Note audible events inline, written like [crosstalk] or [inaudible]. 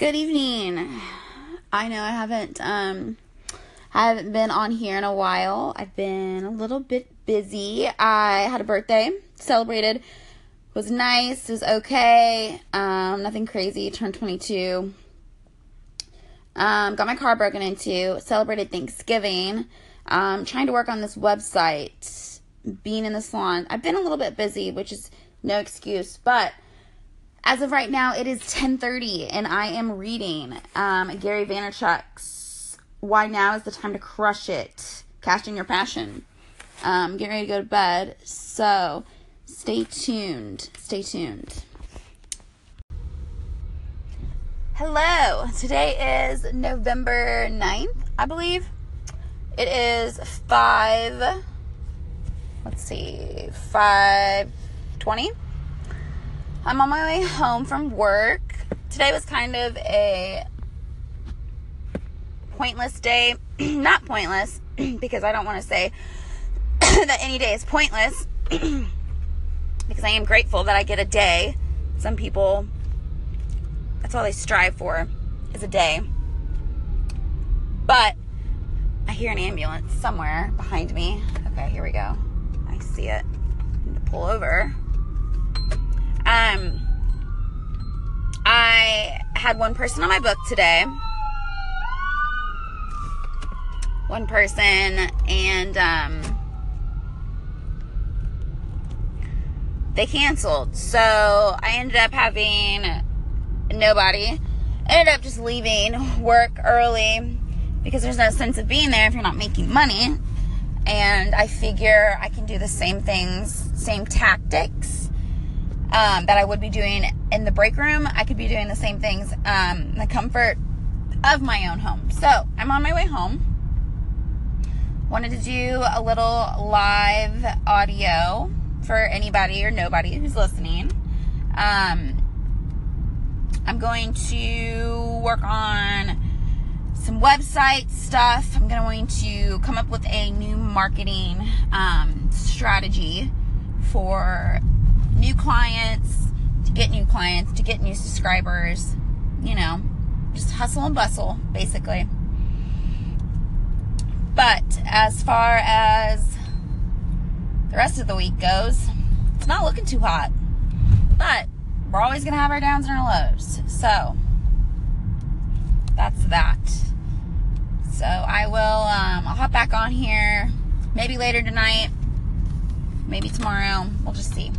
Good evening. I know I haven't um I haven't been on here in a while. I've been a little bit busy. I had a birthday, celebrated. It was nice. It was okay. Um nothing crazy. Turned 22. Um got my car broken into. Celebrated Thanksgiving. Um trying to work on this website. Being in the salon. I've been a little bit busy, which is no excuse, but as of right now, it is 10:30, and I am reading um, Gary Vaynerchuk's "Why Now Is the Time to Crush It: Casting Your Passion." Um, getting ready to go to bed, so stay tuned. Stay tuned. Hello. Today is November 9th, I believe. It is 5 Let's see. 5:20 I'm on my way home from work. Today was kind of a pointless day. [clears throat] Not pointless, [clears throat] because I don't want to say [coughs] that any day is pointless, [clears throat] because I am grateful that I get a day. Some people, that's all they strive for, is a day. But I hear an ambulance somewhere behind me. Okay, here we go. I see it. I need to pull over. Um, I had one person on my book today. One person, and um, they canceled. So I ended up having nobody. Ended up just leaving work early because there's no sense of being there if you're not making money. And I figure I can do the same things, same tactics um, that I would be doing in the break room, I could be doing the same things um, in the comfort of my own home. So I'm on my way home. Wanted to do a little live audio for anybody or nobody who's listening. Um, I'm going to work on some website stuff. I'm going to come up with a new marketing um, strategy for new clients, to get new clients, to get new subscribers, you know, just hustle and bustle, basically. But as far as the rest of the week goes, it's not looking too hot. But we're always going to have our downs and our lows. So that's that. So I will, um, I'll hop back on here maybe later tonight, maybe tomorrow. We'll just see.